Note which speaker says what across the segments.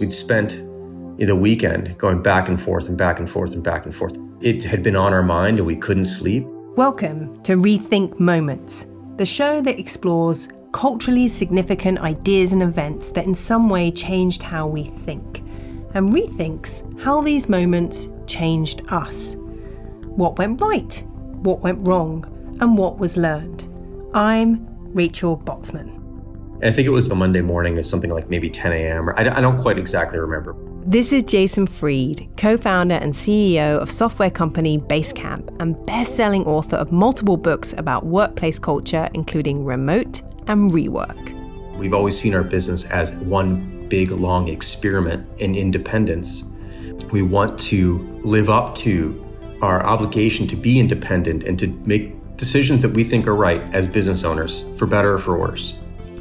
Speaker 1: We'd spent the weekend going back and forth and back and forth and back and forth. It had been on our mind and we couldn't sleep.
Speaker 2: Welcome to Rethink Moments, the show that explores culturally significant ideas and events that in some way changed how we think, and rethinks how these moments changed us. What went right, what went wrong, and what was learned. I'm Rachel Botsman.
Speaker 1: And I think it was a Monday morning, at something like maybe 10 a.m. Or I, I don't quite exactly remember.
Speaker 2: This is Jason Fried, co founder and CEO of software company Basecamp and best selling author of multiple books about workplace culture, including Remote and Rework.
Speaker 1: We've always seen our business as one big, long experiment in independence. We want to live up to our obligation to be independent and to make decisions that we think are right as business owners, for better or for worse.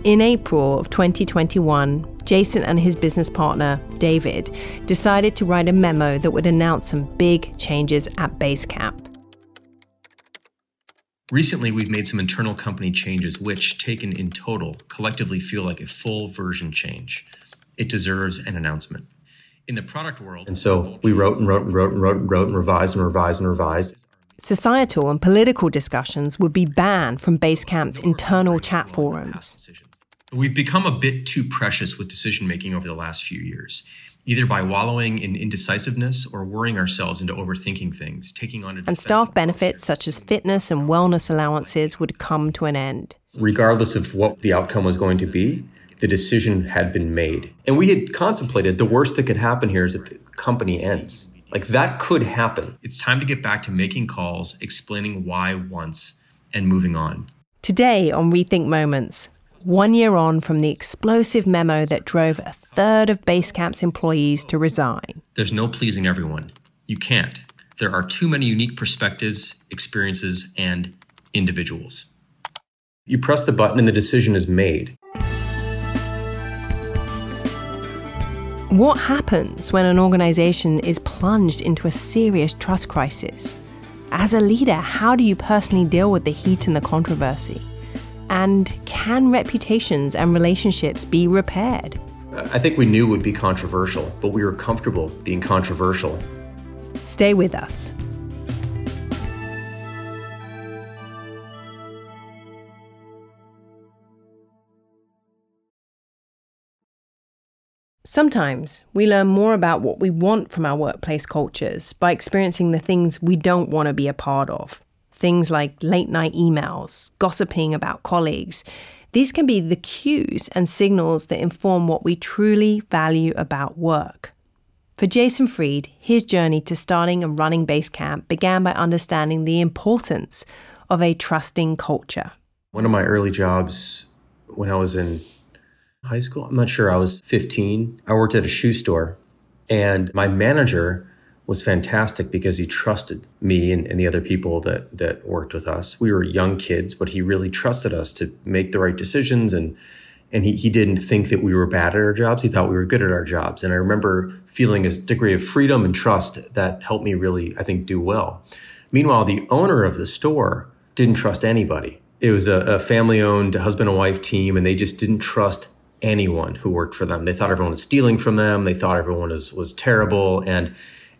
Speaker 2: In April of 2021, Jason and his business partner, David, decided to write a memo that would announce some big changes at Basecamp.
Speaker 1: Recently, we've made some internal company changes, which, taken in total, collectively feel like a full version change. It deserves an announcement. In the product world, and so we wrote and wrote and wrote and wrote and wrote and revised and revised and revised.
Speaker 2: Societal and political discussions would be banned from Basecamp's internal chat forums.
Speaker 1: We've become a bit too precious with decision making over the last few years, either by wallowing in indecisiveness or worrying ourselves into overthinking things, taking on a
Speaker 2: And staff benefits such as fitness and wellness allowances would come to an end.
Speaker 1: Regardless of what the outcome was going to be, the decision had been made. And we had contemplated the worst that could happen here is that the company ends. Like that could happen. It's time to get back to making calls, explaining why once, and moving on.
Speaker 2: Today on Rethink Moments, one year on from the explosive memo that drove a third of Basecamp's employees to resign.
Speaker 1: There's no pleasing everyone. You can't. There are too many unique perspectives, experiences, and individuals. You press the button and the decision is made.
Speaker 2: What happens when an organization is plunged into a serious trust crisis? As a leader, how do you personally deal with the heat and the controversy? And can reputations and relationships be repaired?
Speaker 1: I think we knew it would be controversial, but we were comfortable being controversial.
Speaker 2: Stay with us. Sometimes we learn more about what we want from our workplace cultures by experiencing the things we don't want to be a part of. Things like late night emails, gossiping about colleagues. These can be the cues and signals that inform what we truly value about work. For Jason Fried, his journey to starting and running Basecamp began by understanding the importance of a trusting culture.
Speaker 1: One of my early jobs when I was in high school, I'm not sure, I was 15. I worked at a shoe store, and my manager was fantastic because he trusted me and, and, the other people that that worked with us. We were young kids, but he really trusted us to make the right decisions and and he, he didn't think that we were bad at our jobs. He thought we were good at our jobs. And I remember feeling a degree of freedom and trust that helped me really, I think, do well. Meanwhile, the owner of the store didn't trust anybody. It was a, a family owned husband and wife team, and they just didn't trust anyone who worked for them. They thought everyone was stealing from them. They thought everyone was, was terrible. And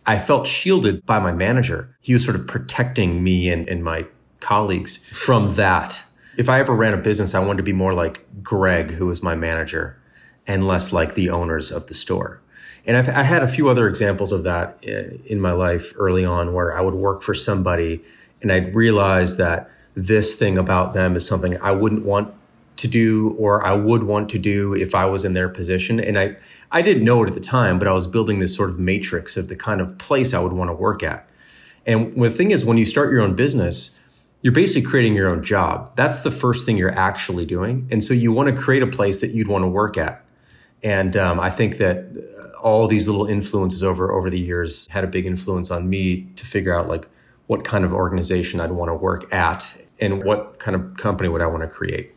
Speaker 1: I felt shielded by my manager. He was sort of protecting me and, and my colleagues from that. If I ever ran a business, I wanted to be more like Greg, who was my manager, and less like the owners of the store. And I've, I had a few other examples of that uh, in my life early on where I would work for somebody and I'd realize that this thing about them is something I wouldn't want to do or I would want to do if I was in their position. And I, I didn't know it at the time, but I was building this sort of matrix of the kind of place I would want to work at. And the thing is, when you start your own business, you're basically creating your own job. That's the first thing you're actually doing. And so you want to create a place that you'd want to work at. And um, I think that all these little influences over over the years had a big influence on me to figure out like what kind of organization I'd want to work at and what kind of company would I want to create.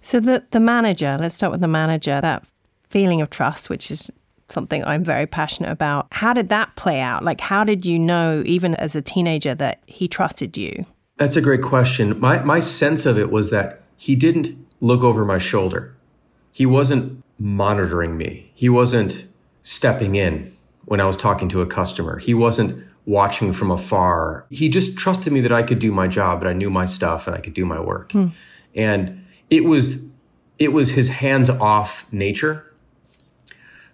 Speaker 2: So the the manager, let's start with the manager, that feeling of trust, which is something I'm very passionate about. How did that play out? Like how did you know even as a teenager that he trusted you?
Speaker 1: That's a great question. My my sense of it was that he didn't look over my shoulder. He wasn't monitoring me. He wasn't stepping in when I was talking to a customer. He wasn't watching from afar. He just trusted me that I could do my job, that I knew my stuff and I could do my work. Hmm. And it was it was his hands-off nature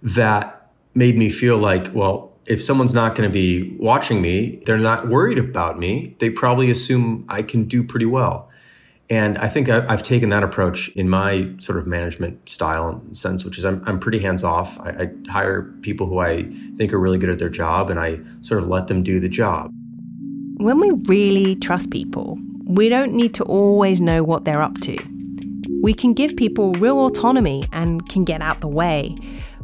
Speaker 1: that made me feel like, well, if someone's not going to be watching me, they're not worried about me. They probably assume I can do pretty well. And I think I've taken that approach in my sort of management style and sense, which is I'm, I'm pretty hands off. I, I hire people who I think are really good at their job and I sort of let them do the job.
Speaker 2: When we really trust people, we don't need to always know what they're up to. We can give people real autonomy and can get out the way,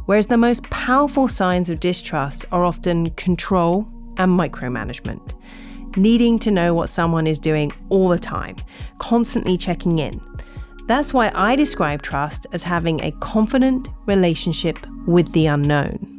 Speaker 2: whereas the most powerful signs of distrust are often control and micromanagement needing to know what someone is doing all the time, constantly checking in. That's why I describe trust as having a confident relationship with the unknown.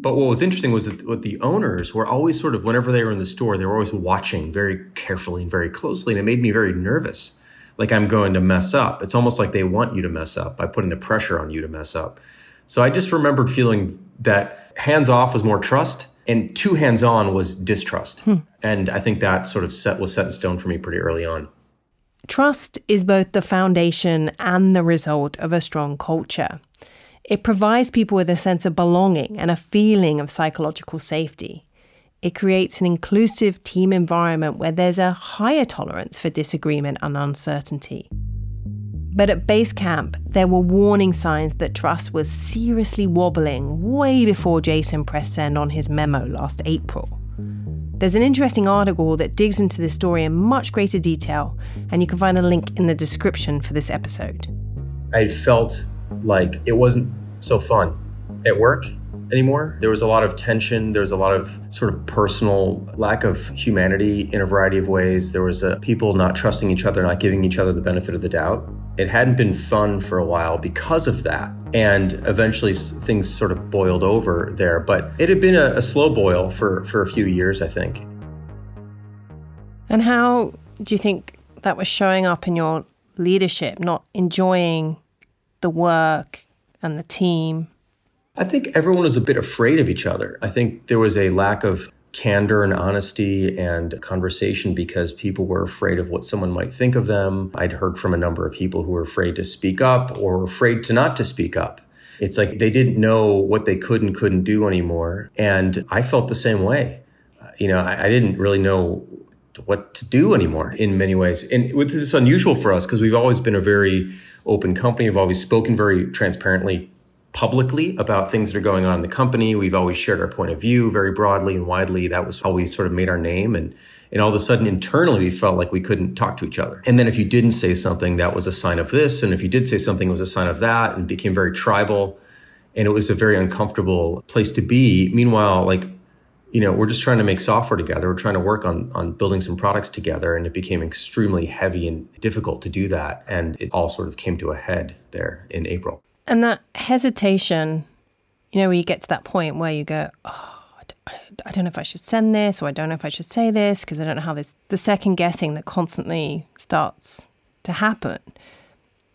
Speaker 1: But what was interesting was that the owners were always sort of, whenever they were in the store, they were always watching very carefully and very closely. And it made me very nervous, like I'm going to mess up. It's almost like they want you to mess up by putting the pressure on you to mess up. So I just remembered feeling that hands off was more trust and too hands on was distrust. Hmm. And I think that sort of set was set in stone for me pretty early on.
Speaker 2: Trust is both the foundation and the result of a strong culture. It provides people with a sense of belonging and a feeling of psychological safety. It creates an inclusive team environment where there's a higher tolerance for disagreement and uncertainty. But at Basecamp, there were warning signs that trust was seriously wobbling way before Jason pressed send on his memo last April. There's an interesting article that digs into this story in much greater detail, and you can find a link in the description for this episode.
Speaker 1: I felt like it wasn't so fun at work anymore. There was a lot of tension. There was a lot of sort of personal lack of humanity in a variety of ways. There was a, people not trusting each other, not giving each other the benefit of the doubt. It hadn't been fun for a while because of that. And eventually things sort of boiled over there. But it had been a, a slow boil for, for a few years, I think.
Speaker 2: And how do you think that was showing up in your leadership, not enjoying the work and the team?
Speaker 1: I think everyone was a bit afraid of each other. I think there was a lack of candor and honesty and conversation because people were afraid of what someone might think of them. I'd heard from a number of people who were afraid to speak up or afraid to not to speak up. It's like they didn't know what they could and couldn't do anymore. And I felt the same way. You know, I, I didn't really know what to do anymore in many ways. And with this unusual for us because we've always been a very open company. We've always spoken very transparently publicly about things that are going on in the company. We've always shared our point of view very broadly and widely. That was how we sort of made our name. And, and all of a sudden, internally, we felt like we couldn't talk to each other. And then if you didn't say something, that was a sign of this. And if you did say something, it was a sign of that and became very tribal. And it was a very uncomfortable place to be. Meanwhile, like, you know, we're just trying to make software together. We're trying to work on, on building some products together. And it became extremely heavy and difficult to do that. And it all sort of came to a head there in April.
Speaker 2: And that hesitation, you know, where you get to that point where you go, oh, I don't know if I should send this or I don't know if I should say this because I don't know how this, the second guessing that constantly starts to happen.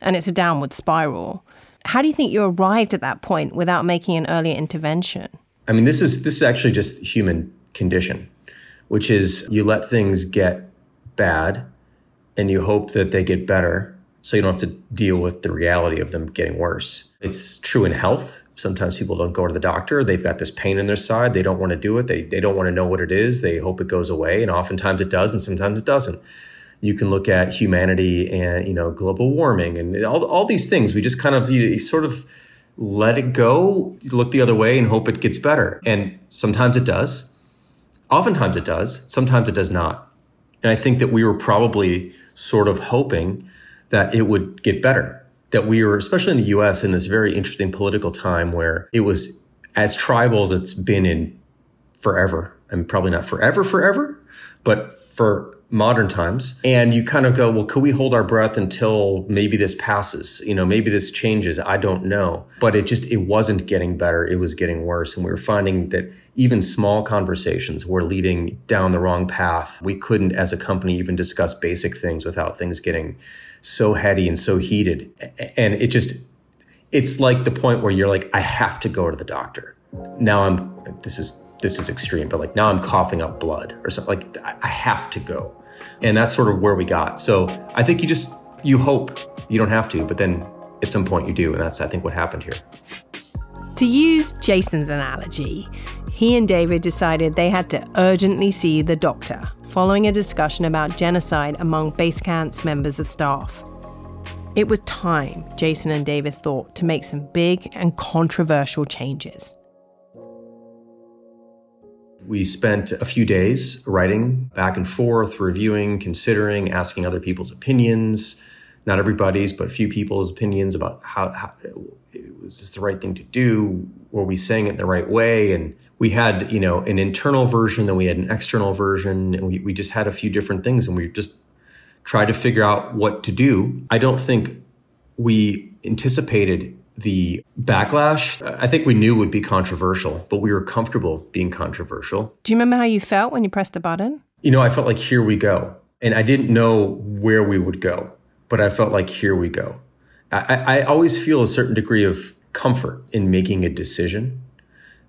Speaker 2: And it's a downward spiral. How do you think you arrived at that point without making an earlier intervention?
Speaker 1: I mean, this is this is actually just human condition, which is you let things get bad and you hope that they get better so you don't have to deal with the reality of them getting worse. It's true in health. Sometimes people don't go to the doctor. They've got this pain in their side. They don't want to do it. They, they don't want to know what it is. They hope it goes away. And oftentimes it does, and sometimes it doesn't. You can look at humanity and, you know, global warming and all, all these things. We just kind of you sort of let it go, look the other way and hope it gets better. And sometimes it does. Oftentimes it does. Sometimes it does not. And I think that we were probably sort of hoping that it would get better. That we were, especially in the US, in this very interesting political time where it was as tribal as it's been in forever. I mean, probably not forever, forever, but for modern times. And you kind of go, well, could we hold our breath until maybe this passes? You know, maybe this changes. I don't know. But it just, it wasn't getting better. It was getting worse. And we were finding that even small conversations were leading down the wrong path. We couldn't, as a company, even discuss basic things without things getting so heady and so heated. And it just, it's like the point where you're like, I have to go to the doctor. Now I'm, this is, this is extreme, but like now I'm coughing up blood or something like I have to go. And that's sort of where we got. So I think you just, you hope you don't have to, but then at some point you do. And that's, I think, what happened here.
Speaker 2: To use Jason's analogy, he and David decided they had to urgently see the doctor following a discussion about genocide among Basecamp's members of staff. It was time, Jason and David thought, to make some big and controversial changes.
Speaker 1: We spent a few days writing back and forth, reviewing, considering, asking other people's opinions. Not everybody's, but a few people's opinions about how, how was this the right thing to do? Were we saying it the right way? And we had, you know, an internal version, then we had an external version, and we, we just had a few different things, and we just tried to figure out what to do. I don't think we anticipated the backlash. I think we knew would be controversial, but we were comfortable being controversial.
Speaker 2: Do you remember how you felt when you pressed the button?
Speaker 1: You know, I felt like here we go. And I didn't know where we would go, but I felt like here we go. I, I always feel a certain degree of comfort in making a decision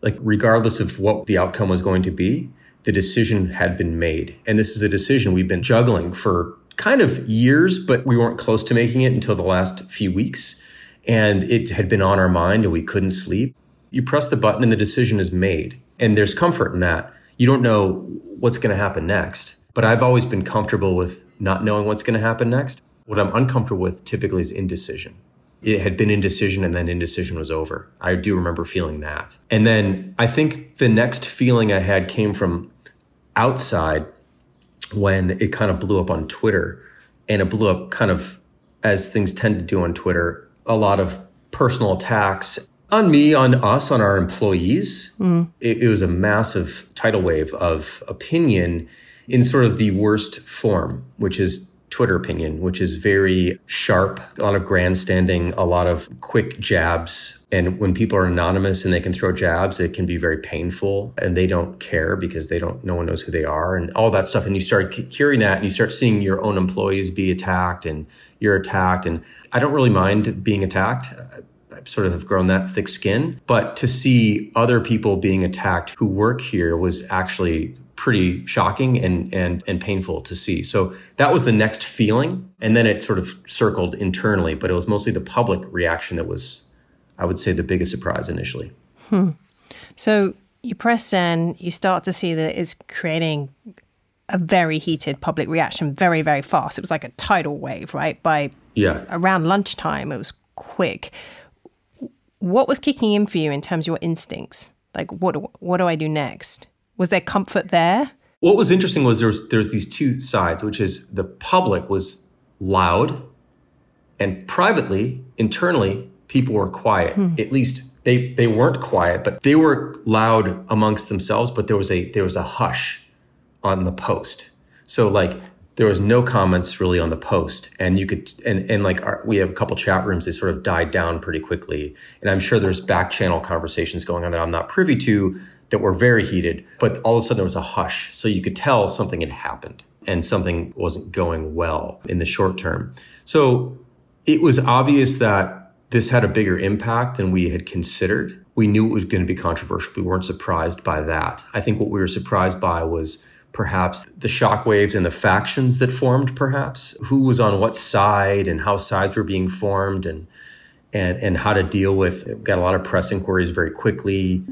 Speaker 1: like regardless of what the outcome was going to be, the decision had been made. And this is a decision we've been juggling for kind of years, but we weren't close to making it until the last few weeks. And it had been on our mind and we couldn't sleep. You press the button and the decision is made. And there's comfort in that. You don't know what's going to happen next. But I've always been comfortable with not knowing what's going to happen next. What I'm uncomfortable with typically is indecision it had been indecision and then indecision was over. I do remember feeling that. And then I think the next feeling I had came from outside when it kind of blew up on Twitter. And it blew up kind of as things tend to do on Twitter, a lot of personal attacks on me, on us, on our employees. Mm. It, it was a massive tidal wave of opinion in sort of the worst form, which is Twitter opinion, which is very sharp, a lot of grandstanding, a lot of quick jabs. And when people are anonymous and they can throw jabs, it can be very painful and they don't care because they don't, no one knows who they are and all that stuff. And you start hearing that and you start seeing your own employees be attacked and you're attacked. And I don't really mind being attacked. I sort of have grown that thick skin. But to see other people being attacked who work here was actually pretty shocking and and and painful to see. So that was the next feeling, and then it sort of circled internally, but it was mostly the public reaction that was, I would say, the biggest surprise initially.
Speaker 2: Hmm. So you press send, you start to see that it's creating a very heated public reaction very very fast. It was like a tidal wave, right? By
Speaker 1: yeah
Speaker 2: around lunchtime, it was quick. What was kicking in for you in terms of your instincts? Like what what do I do next? Was there comfort there?
Speaker 1: What was interesting was there's there's these two sides, which is the public was loud, and privately, internally, people were quiet. Hmm. At least they they weren't quiet, but they were loud amongst themselves. But there was a there was a hush on the post. So like there was no comments really on the post and you could and and like our, we have a couple chat rooms they sort of died down pretty quickly and i'm sure there's back channel conversations going on that i'm not privy to that were very heated, but all of a sudden there was a hush. So you could tell something had happened and something wasn't going well in the short term. So it was obvious that this had a bigger impact than we had considered. We knew it was going to be controversial. We weren't surprised by that. I think what we were surprised by was perhaps the shockwaves and the factions that formed, perhaps who was on what side and how sides were being formed and and and how to deal with. It Got a lot of press inquiries very quickly.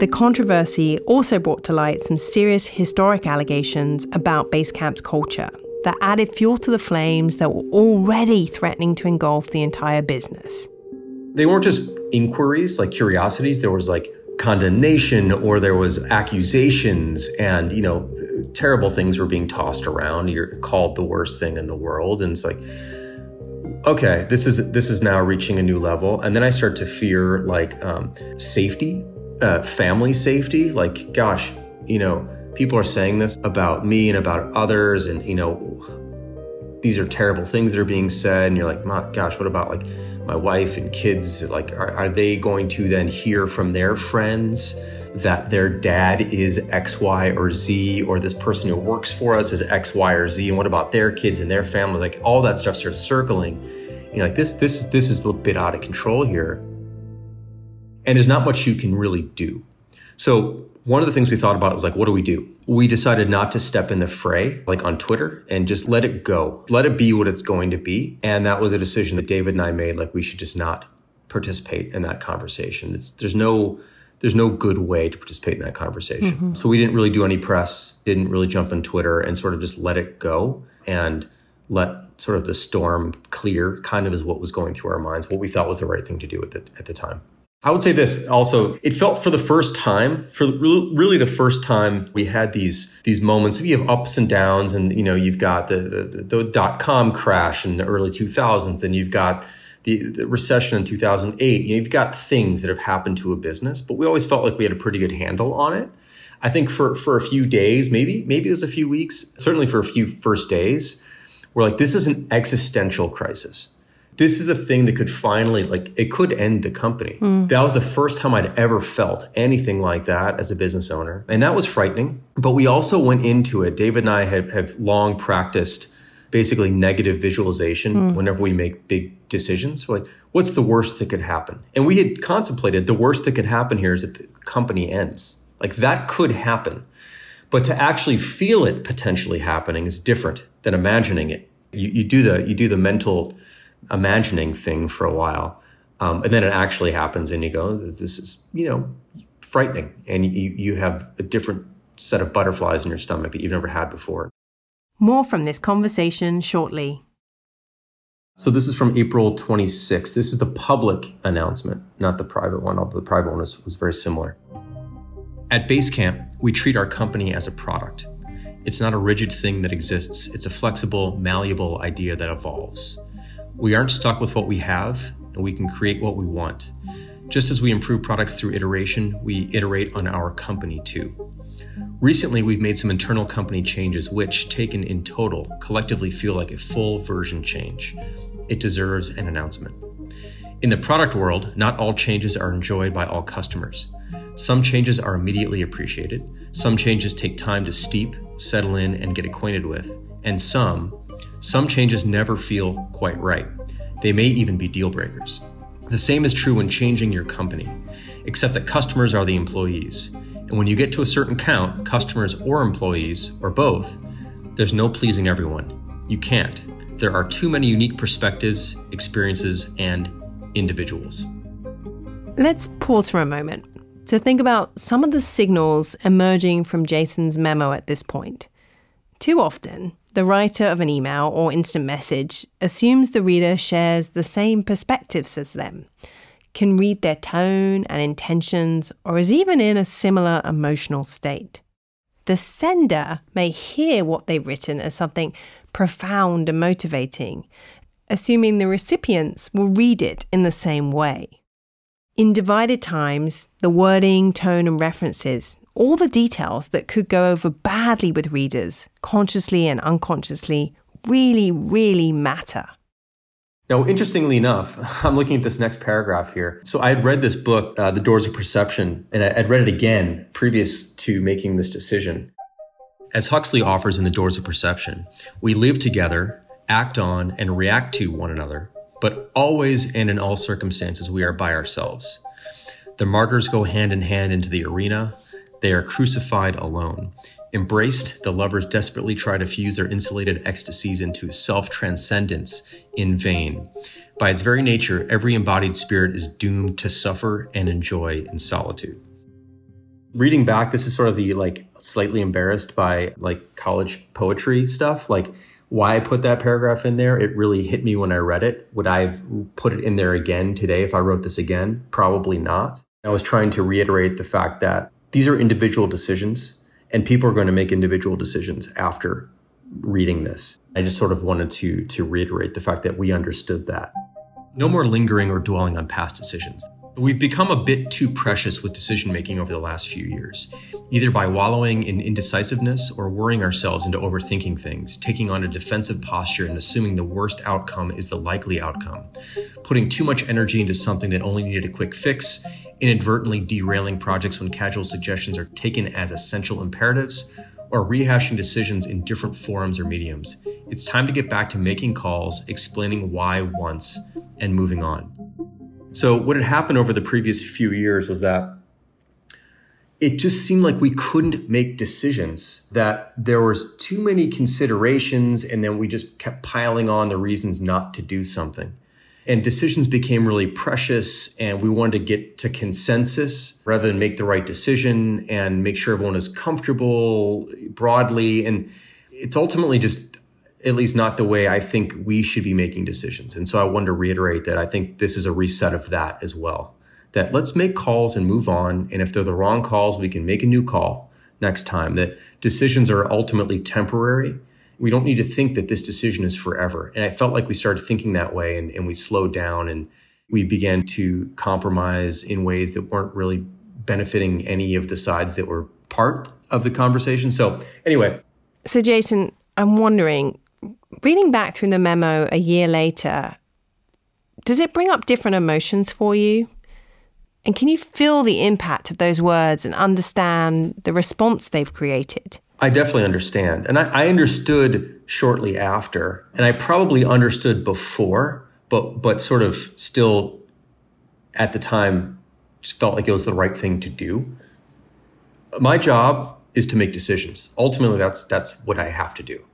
Speaker 2: The controversy also brought to light some serious historic allegations about Basecamp's culture that added fuel to the flames that were already threatening to engulf the entire business.
Speaker 1: They weren't just inquiries, like curiosities, there was like condemnation or there was accusations and you know terrible things were being tossed around. You're called the worst thing in the world. And it's like okay this is this is now reaching a new level. And then i start to fear like um, safety uh, family safety. Like, gosh, you know, people are saying this about me and about others, and you know, these are terrible things that are being said. And you're like, my gosh, what about like my wife and kids? Like, are, are they going to then hear from their friends? that their dad is X, Y, or Z, or this person who works for us is X, Y, or Z, and what about their kids and their family? Like all that stuff starts circling. You know, like, this, this, this is a bit out of control here. And there's not much you can really do. So one of the things we thought about is like, what do we do? We decided not to step in the fray, like on Twitter, and just let it go. Let it be what it's going to be. And that was a decision that David and I made. Like, we should just not participate in that conversation. It's, there's no, there's no good way to participate in that conversation. Mm-hmm. So we didn't really do any press, didn't really jump on Twitter and sort of just let it go and let sort of the storm clear kind of is what was going through our minds, what we thought was the right thing to do at the, at the time. I would say this also, it felt for the first time, for really the first time we had these, these moments, you have ups and downs and, you know, you've got the, the, the dot com crash in the early 2000s and you've got the, the recession in 2008. You know, you've got things that have happened to a business, but we always felt like we had a pretty good handle on it. I think for, for a few days, maybe, maybe it was a few weeks, certainly for a few first days, we're like, this is an existential crisis this is a thing that could finally like it could end the company. Mm. that was the first time i'd ever felt anything like that as a business owner and that was frightening. But we also went into it david and i have, have long practiced basically negative visualization mm. whenever we make big decisions. Like what's the worst that could happen? And we had contemplated the worst that could happen here is that the company ends. Like that could happen. But to actually feel it potentially happening is different than imagining it. You, you do the you do the mental imagining thing for a while. Um, and then it actually happens and you go, this is, you know, frightening. And you, you have a different set of butterflies in your stomach that you've never had before.
Speaker 2: More from this conversation shortly.
Speaker 1: So this is from April 26th. This is the public announcement, not the private one, although the private one was, was very similar. At Basecamp, we treat our company as a product. It's not a rigid thing that exists, it's a flexible, malleable idea that evolves. We aren't stuck with what we have, and we can create what we want. Just as we improve products through iteration, we iterate on our company too. Recently, we've made some internal company changes, which, taken in total, collectively feel like a full version change. It deserves an announcement. In the product world, not all changes are enjoyed by all customers. Some changes are immediately appreciated, some changes take time to steep, settle in, and get acquainted with, and some, some changes never feel quite right. They may even be deal breakers. The same is true when changing your company, except that customers are the employees. And when you get to a certain count, customers or employees, or both, there's no pleasing everyone. You can't. There are too many unique perspectives, experiences, and individuals.
Speaker 2: Let's pause for a moment to think about some of the signals emerging from Jason's memo at this point. Too often, the writer of an email or instant message assumes the reader shares the same perspectives as them, can read their tone and intentions, or is even in a similar emotional state. The sender may hear what they've written as something profound and motivating, assuming the recipients will read it in the same way. In divided times, the wording, tone, and references all the details that could go over badly with readers, consciously and unconsciously, really, really matter.
Speaker 1: Now, interestingly enough, I'm looking at this next paragraph here. So I had read this book, uh, The Doors of Perception, and I'd read it again previous to making this decision. As Huxley offers in The Doors of Perception, we live together, act on, and react to one another, but always and in all circumstances, we are by ourselves. The martyrs go hand in hand into the arena, they are crucified alone. Embraced, the lovers desperately try to fuse their insulated ecstasies into self transcendence in vain. By its very nature, every embodied spirit is doomed to suffer and enjoy in solitude. Reading back, this is sort of the like slightly embarrassed by like college poetry stuff. Like why I put that paragraph in there, it really hit me when I read it. Would I have put it in there again today if I wrote this again? Probably not. I was trying to reiterate the fact that these are individual decisions, and people are going to make individual decisions after reading this. I just sort of wanted to to reiterate the fact that we understood that. No more lingering or dwelling on past decisions. We've become a bit too precious with decision making over the last few years, either by wallowing in indecisiveness or worrying ourselves into overthinking things, taking on a defensive posture and assuming the worst outcome is the likely outcome, putting too much energy into something that only needed a quick fix, inadvertently derailing projects when casual suggestions are taken as essential imperatives, or rehashing decisions in different forums or mediums. It's time to get back to making calls, explaining why once, and moving on. So, what had happened over the previous few years was that it just seemed like we couldn't make decisions that there was too many considerations and then we just kept piling on the reasons not to do something and decisions became really precious and we wanted to get to consensus rather than make the right decision and make sure everyone is comfortable broadly and it's ultimately just at least not the way I think we should be making decisions. And so I wanted to reiterate that I think this is a reset of that as well that let's make calls and move on. And if they're the wrong calls, we can make a new call next time. That decisions are ultimately temporary. We don't need to think that this decision is forever. And I felt like we started thinking that way and, and we slowed down and we began to compromise in ways that weren't really benefiting any of the sides that were part of the conversation. So, anyway.
Speaker 2: So, Jason, I'm wondering, reading back through the memo a year later, does it bring up different emotions for you? And can you feel the impact of those words and understand the response they've created?
Speaker 1: I definitely understand. And I, I, understood shortly after, and I probably understood before, but but sort of still at the time felt like it was the right thing to do. My job is to make decisions. Ultimately, that's that's what I have to do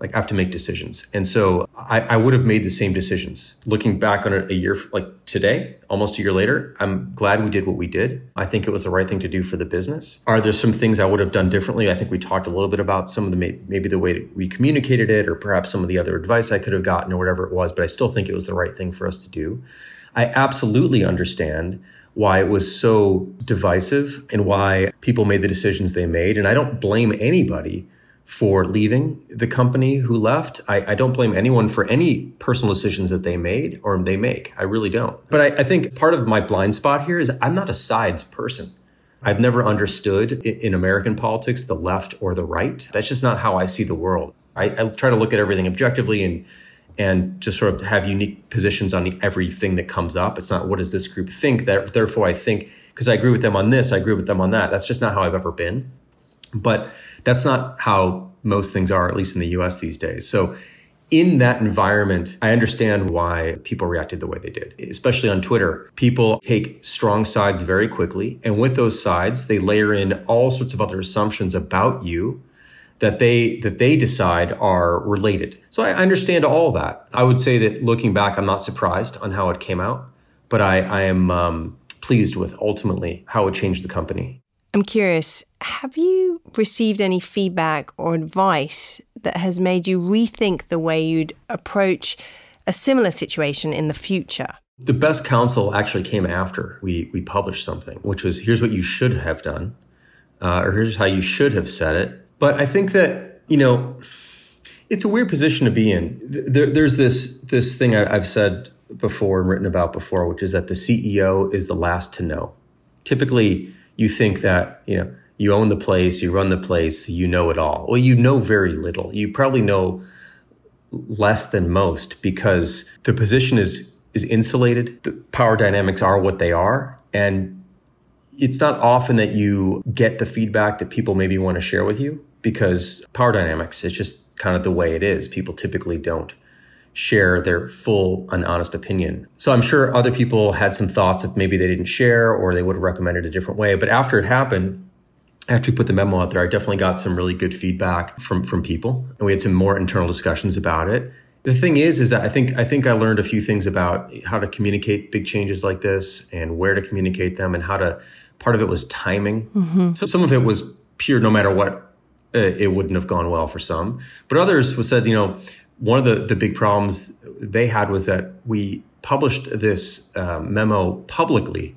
Speaker 1: like I have to make decisions. And so I, I would have made the same decisions. Looking back on it a year like today, almost a year later, I'm glad we did what we did. I think it was the right thing to do for the business. Are there some things I would have done differently? I think we talked a little bit about some of the maybe the way we communicated it or perhaps some of the other advice I could have gotten or whatever it was, but I still think it was the right thing for us to do. I absolutely understand why it was so divisive and why people made the decisions they made. And I don't blame anybody for leaving the company who left. I, I, don't blame anyone for any personal decisions that they made or they make. I really don't. But I, I, think part of my blind spot here is I'm not a sides person. I've never understood in American politics the left or the right. That's just not how I see the world. I, I try to look at everything objectively and and just sort of have unique positions on everything that comes up. It's not what does this group think. That therefore I think because I agree with them on this, I agree with them on that. That's just not how I've ever been. But that's not how most things are, at least in the US these days. So in that environment, I understand why people reacted the way they did, especially on Twitter. People take strong sides very quickly. And with those sides, they layer in all sorts of other assumptions about you that they that they decide are related. So I understand all that. I would say that looking back, I'm not surprised on how it came out, but I, I am um, pleased with ultimately how it changed the company.
Speaker 2: I'm curious, have you received any feedback or advice that has made you rethink the way you'd approach a similar situation in the future?
Speaker 1: The best counsel actually came after we, we published something, which was here's what you should have done, uh, or here's how you should have said it. But I think that, you know, it's a weird position to be in. There, there's this, this thing I, I've said before and written about before, which is that the CEO is the last to know. Typically, you think that, you know, you own the place, you run the place, you know it all. Well, you know very little. You probably know less than most because the position is is insulated. The power dynamics are what they are and it's not often that you get the feedback that people maybe want to share with you because power dynamics is just kind of the way it is. People typically don't share their full and honest opinion. So I'm sure other people had some thoughts that maybe they didn't share or they would have recommended a different way. But after it happened, after we put the memo out there, I definitely got some really good feedback from from people, and we had some more internal discussions about it. The thing is, is that I think I think I learned a few things about how to communicate big changes like this, and where to communicate them, and how to. Part of it was timing. Mm-hmm. So some of it was pure. No matter what, uh, it wouldn't have gone well for some. But others was said, you know, one of the, the big problems they had was that we published this uh, memo publicly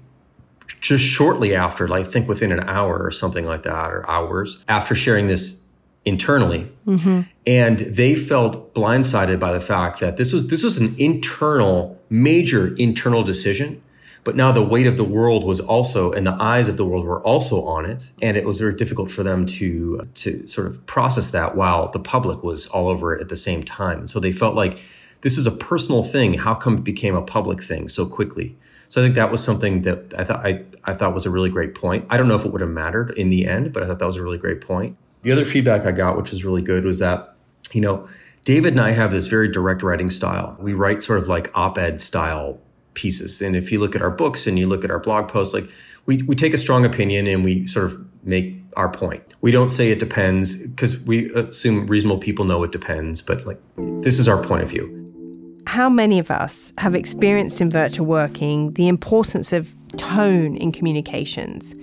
Speaker 1: just shortly after, like I think within an hour or something like that, or hours after sharing this internally. Mm-hmm. And they felt blindsided by the fact that this was this was an internal, major internal decision but now the weight of the world was also, and the eyes of the world were also on it. And it was very difficult for them to, to sort of process that while the public was all over it at the same time. And so they felt like this is a personal thing. How come it became a public thing so quickly? So I think that was something that I thought I, I thought was a really great point. I don't know if it would have mattered in the end, but I thought that was a really great point. The other feedback I got, which was really good, was that, you know, David and I have this very direct writing style. We write sort of like op ed style pieces. And if you look at our books and you look at our blog posts, like we, we take a strong opinion and we sort of make our point. We don't say it depends because we assume reasonable people know it depends, but like this is our point of view.
Speaker 2: How many of us have experienced in virtual working the importance of tone in communications?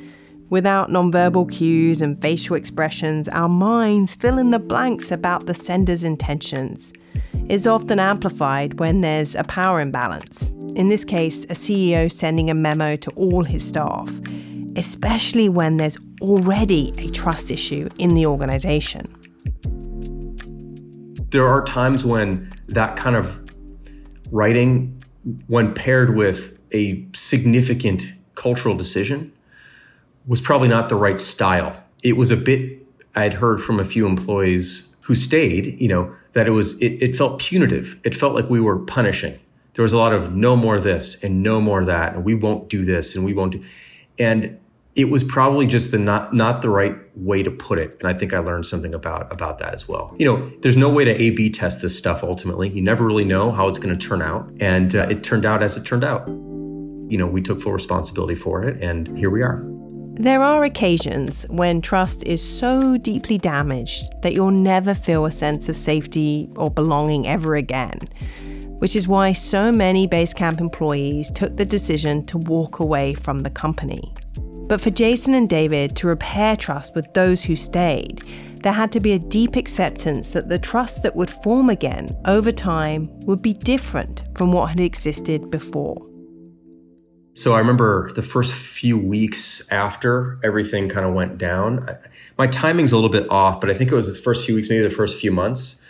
Speaker 2: Without nonverbal cues and facial expressions, our minds fill in the blanks about the sender's intentions. It's often amplified when there's a power imbalance. In this case, a CEO sending a memo to all his staff, especially when there's already a trust issue in the organization.
Speaker 1: There are times when that kind of writing, when paired with a significant cultural decision, was probably not the right style. It was a bit, I'd heard from a few employees who stayed, you know, that it was, it, it felt punitive. It felt like we were punishing. There was a lot of no more this and no more that, and we won't do this and we won't do. And it was probably just the not not the right way to put it. And i think i learned something about about that as well. You know there's no way to a b test this stuff ultimately. You never really know how it's going to turn out. And uh, it turned out as it turned out. You know we took full responsibility for it and here we are.
Speaker 2: There are occasions when trust is so deeply damaged that you'll never feel a sense of safety or belonging ever again which is why so many Basecamp employees took the decision to walk away from the company. But for Jason and David to repair trust with those who stayed, there had to be a deep acceptance that the trust that would form again over time would be different from what had existed before.
Speaker 1: So I remember the first few weeks after everything kind of went down. My timing's a little bit off, but I think it was the first few weeks, maybe the first few months,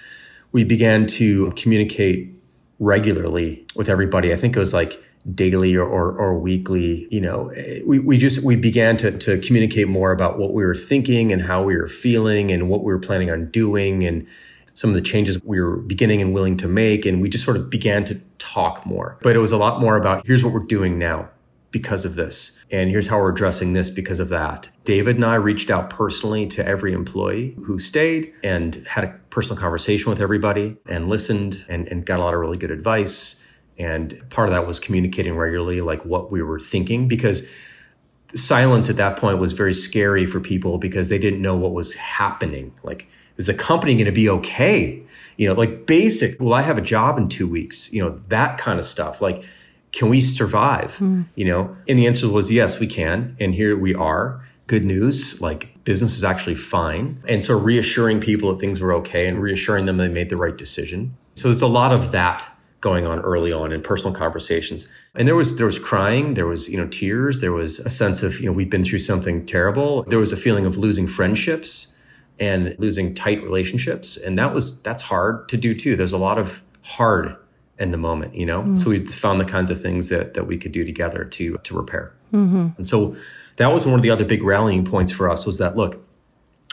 Speaker 1: we began to communicate regularly with everybody. I think it was like daily or, or, or, weekly, you know, we, we just, we began to, to communicate more about what we were thinking and how we were feeling and what we were planning on doing and some of the changes we were beginning and willing to make. And we just sort of began to talk more. But it was a lot more about here's what we're doing now because of this. And here's how we're addressing this because of that. David and I reached out personally to every employee who stayed and had a personal conversation with everybody and listened and, and got a lot of really good advice and part of that was communicating regularly, like what we were thinking, because silence at that point was very scary for people because they didn't know what was happening. Like, is the company going to be okay? You know, like basic, will I have a job in two weeks? You know, that kind of stuff. Like, can we survive? Mm. You know, and the answer was yes, we can. And here we are. Good news, like business is actually fine. And so reassuring people that things were okay and reassuring them they made the right decision. So there's a lot of that going on early on in personal conversations. And there was there was crying, there was, you know, tears, there was a sense of, you know, we've been through something terrible. There was a feeling of losing friendships and losing tight relationships, and that was that's hard to do too. There's a lot of hard in the moment, you know. Mm-hmm. So we found the kinds of things that that we could do together to to repair. Mm-hmm. And so that was one of the other big rallying points for us was that look,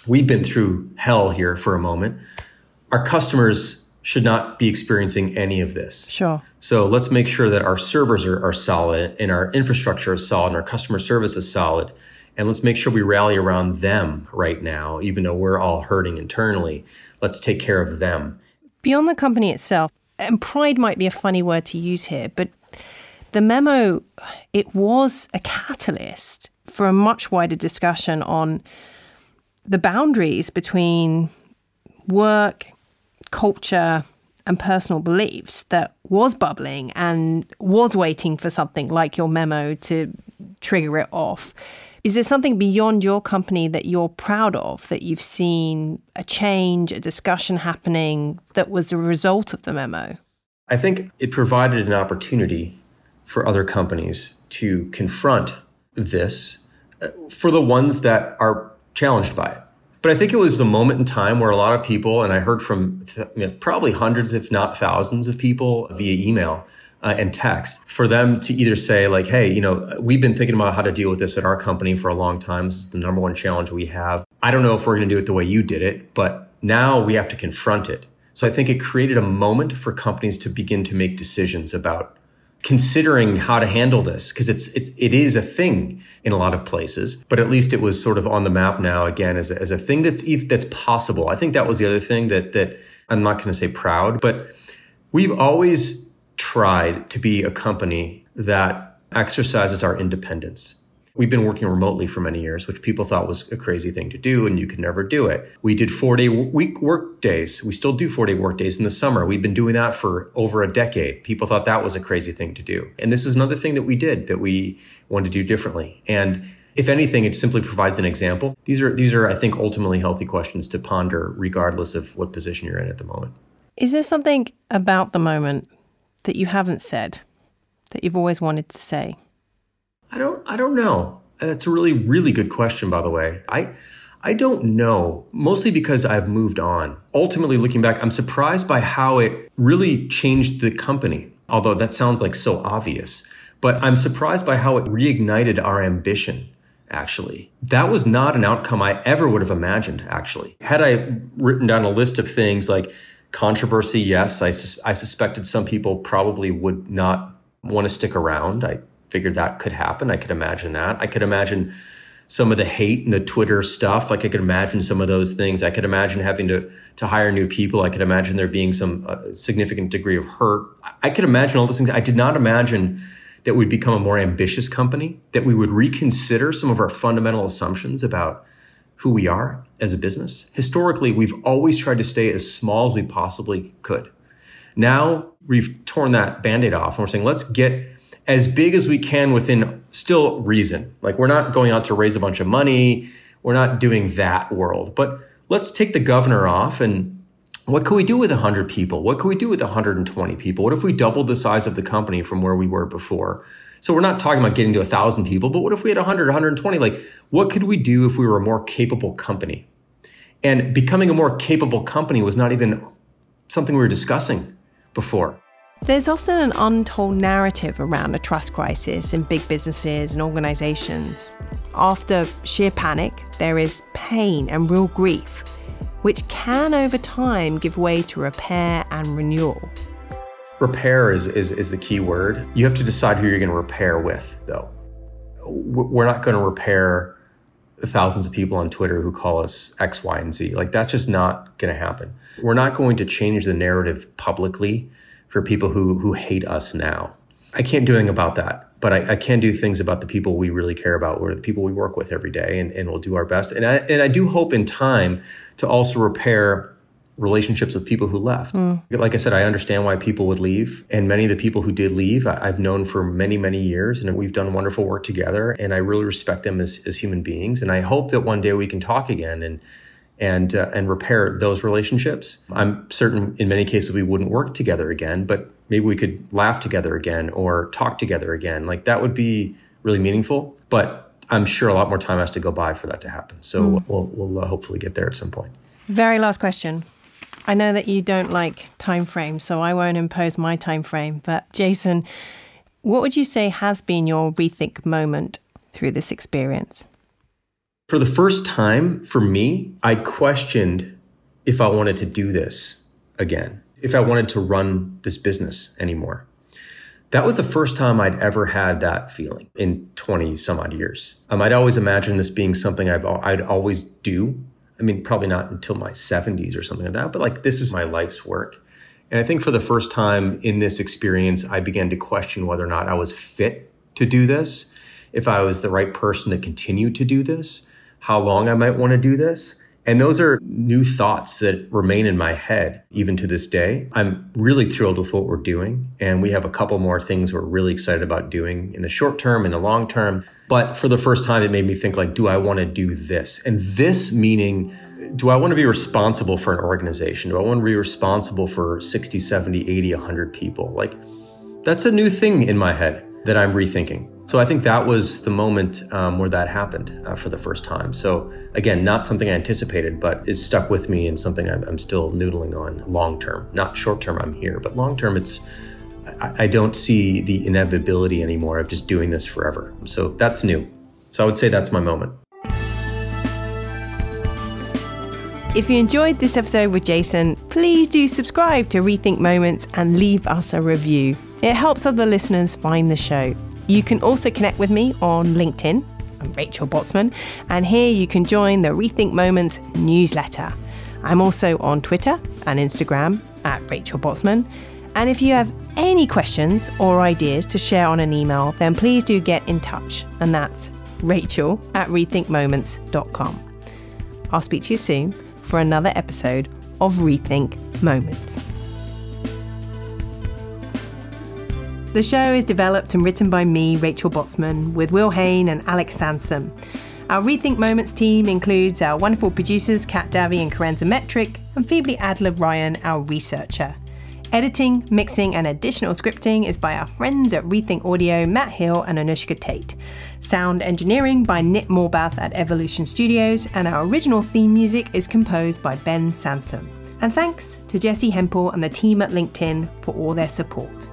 Speaker 1: we've been through hell here for a moment. Our customers should not be experiencing any of this.
Speaker 2: Sure.
Speaker 1: So let's make sure that our servers are, are solid and our infrastructure is solid and our customer service is solid. And let's make sure we rally around them right now, even though we're all hurting internally. Let's take care of them.
Speaker 2: Beyond the company itself, and pride might be a funny word to use here, but the memo, it was a catalyst for a much wider discussion on the boundaries between work, culture and personal beliefs that was bubbling and was waiting for something like your memo to trigger it off. Is there something beyond your company that you're proud of that you've seen a change, a discussion happening that was a result of the memo?
Speaker 1: I think it provided an opportunity for other companies to confront this uh, for the ones that are challenged by it. But I think it was a moment in time where a lot of people, and I heard from you know, probably hundreds, if not thousands of people via email uh, and text, for them to either say, like, hey, you know, we've been thinking about how to deal with this at our company for a long time. This is the number one challenge we have. I don't know if we're going to do it the way you did it, but now we have to confront it. So I think it created a moment for companies to begin to make decisions about considering how to handle this because it's, it's it is a thing in a lot of places but at least it was sort of on the map now again as a, as a thing that's that's possible i think that was the other thing that that I'm not going to say proud, but we've always tried to be a company that exercises our independence. We've been working remotely for many years, which people thought was a crazy thing to do, and you could never do it. We did four day week work days. We still do four day work days in the summer. We've been doing that for over a decade. People thought that was a crazy thing to do. And this is another thing that we did that we wanted to do differently. And if anything, it simply provides an example. These are these are, I think, ultimately healthy questions to ponder, regardless of what position you're in at the moment.
Speaker 2: Is there something about the moment that you haven't said that you've always wanted to say?
Speaker 1: I don't I don't know. That's a really really good question by the way. I I don't know, mostly because I've moved on. Ultimately looking back, I'm surprised by how it really changed the company. Although that sounds like so obvious, but I'm surprised by how it reignited our ambition actually. That was not an outcome I ever would have imagined, actually. Had I written down a list of things like controversy, yes, I, sus- I suspected some people probably would not want to stick around. I figured that could happen. I could imagine that. I could imagine some of the hate and the Twitter stuff. Like I could imagine some of those things. I could imagine having to to hire new people. I could imagine there being some uh, significant degree of hurt. I could imagine all those things. I did not imagine that we'd become a more ambitious company, that we would reconsider some of our fundamental assumptions about who we are as a business. Historically, we've always tried to stay as small as we possibly could. Now we've torn that band aid off and we're saying, let's get as big as we can within still reason. Like we're not going out to raise a bunch of money. We're not doing that world, but let's take the governor off and what could we do with 100 people? What could we do with 120 people? What if we doubled the size of the company from where we were before? So we're not talking about getting to 1,000 people, but what if we had 100, 120? Like, what could we do if we were a more capable company? And becoming a more capable company was not even something we were discussing before.
Speaker 2: There's often an untold narrative around a trust crisis in big businesses and organizations. After sheer panic, there is pain and real grief, which can over time give way to repair and renewal.
Speaker 1: Repair is, is, is the key word. You have to decide who you're going to repair with, though. We're not going to repair thousands of people on Twitter who call us X, Y, and Z. Like, that's just not going to happen. We're not going to change the narrative publicly for people who who hate us now. I can't do anything about that, but I, I can do things about the people we really care about, or the people we work with every day, and, and we'll do our best. And I and I do hope in time to also repair relationships with people who left. Mm. Like I said, I understand why people would leave. And many of the people who did leave, I, have known for many, many years, and we've done wonderful work together. And I really respect them as, as human beings. And I hope that one day we can talk again and and uh, and repair those relationships. I'm certain in many cases we wouldn't work together again, but maybe we could laugh together again or talk together again. Like that would be really meaningful. But I'm sure a lot more time has to go by for that to happen. So mm. we'll we'll uh, hopefully get there at some point.
Speaker 2: Very last question. I know that you don't like time frames, so I won't impose my time frame. But Jason, what would you say has been your rethink moment through this experience?
Speaker 1: For the first time for me, I questioned if I wanted to do this again, if I wanted to run this business anymore. That was the first time I'd ever had that feeling in 20 some odd years. Um, I'd always imagined this being something I've, I'd always do. I mean, probably not until my 70s or something like that, but like this is my life's work. And I think for the first time in this experience, I began to question whether or not I was fit to do this, if I was the right person to continue to do this how long I might want to do this. And those are new thoughts that remain in my head even to this day. I'm really thrilled with what we're doing. And we have a couple more things we're really excited about doing in the short term, in the long term. But for the first time, it made me think like, do I want to do this? And this meaning, do I want to be responsible for an organization? Do I want to be responsible for 60, 70, 80, 100 people? Like, that's a new thing in my head that I'm rethinking. So I think that was the moment um, where that happened uh, for the first time. So again, not something I anticipated, but is stuck with me and something I'm, I'm still noodling on long term. Not short term, I'm here, but long term, it's I don't see the inevitability anymore of just doing this forever. So that's new. So I would say that's my moment.
Speaker 2: If you enjoyed this episode with Jason, please do subscribe to Rethink Moments and leave us a review. It helps other listeners find the show. You can also connect with me on LinkedIn. I'm Rachel Botsman, and here you can join the Rethink Moments newsletter. I'm also on Twitter and Instagram at Rachel Botsman. And if you have any questions or ideas to share on an email, then please do get in touch. And that's rachel at rethinkmoments.com. I'll speak to you soon for another episode of Rethink Moments. The show is developed and written by me, Rachel Botsman, with Will Hain and Alex Sansom. Our Rethink Moments team includes our wonderful producers, Kat Davy and Karenza Metric, and Phoebe Adler Ryan, our researcher. Editing, mixing, and additional scripting is by our friends at Rethink Audio, Matt Hill and Anushka Tate. Sound engineering by Nick Morbath at Evolution Studios, and our original theme music is composed by Ben Sansom. And thanks to Jessi Hempel and the team at LinkedIn for all their support.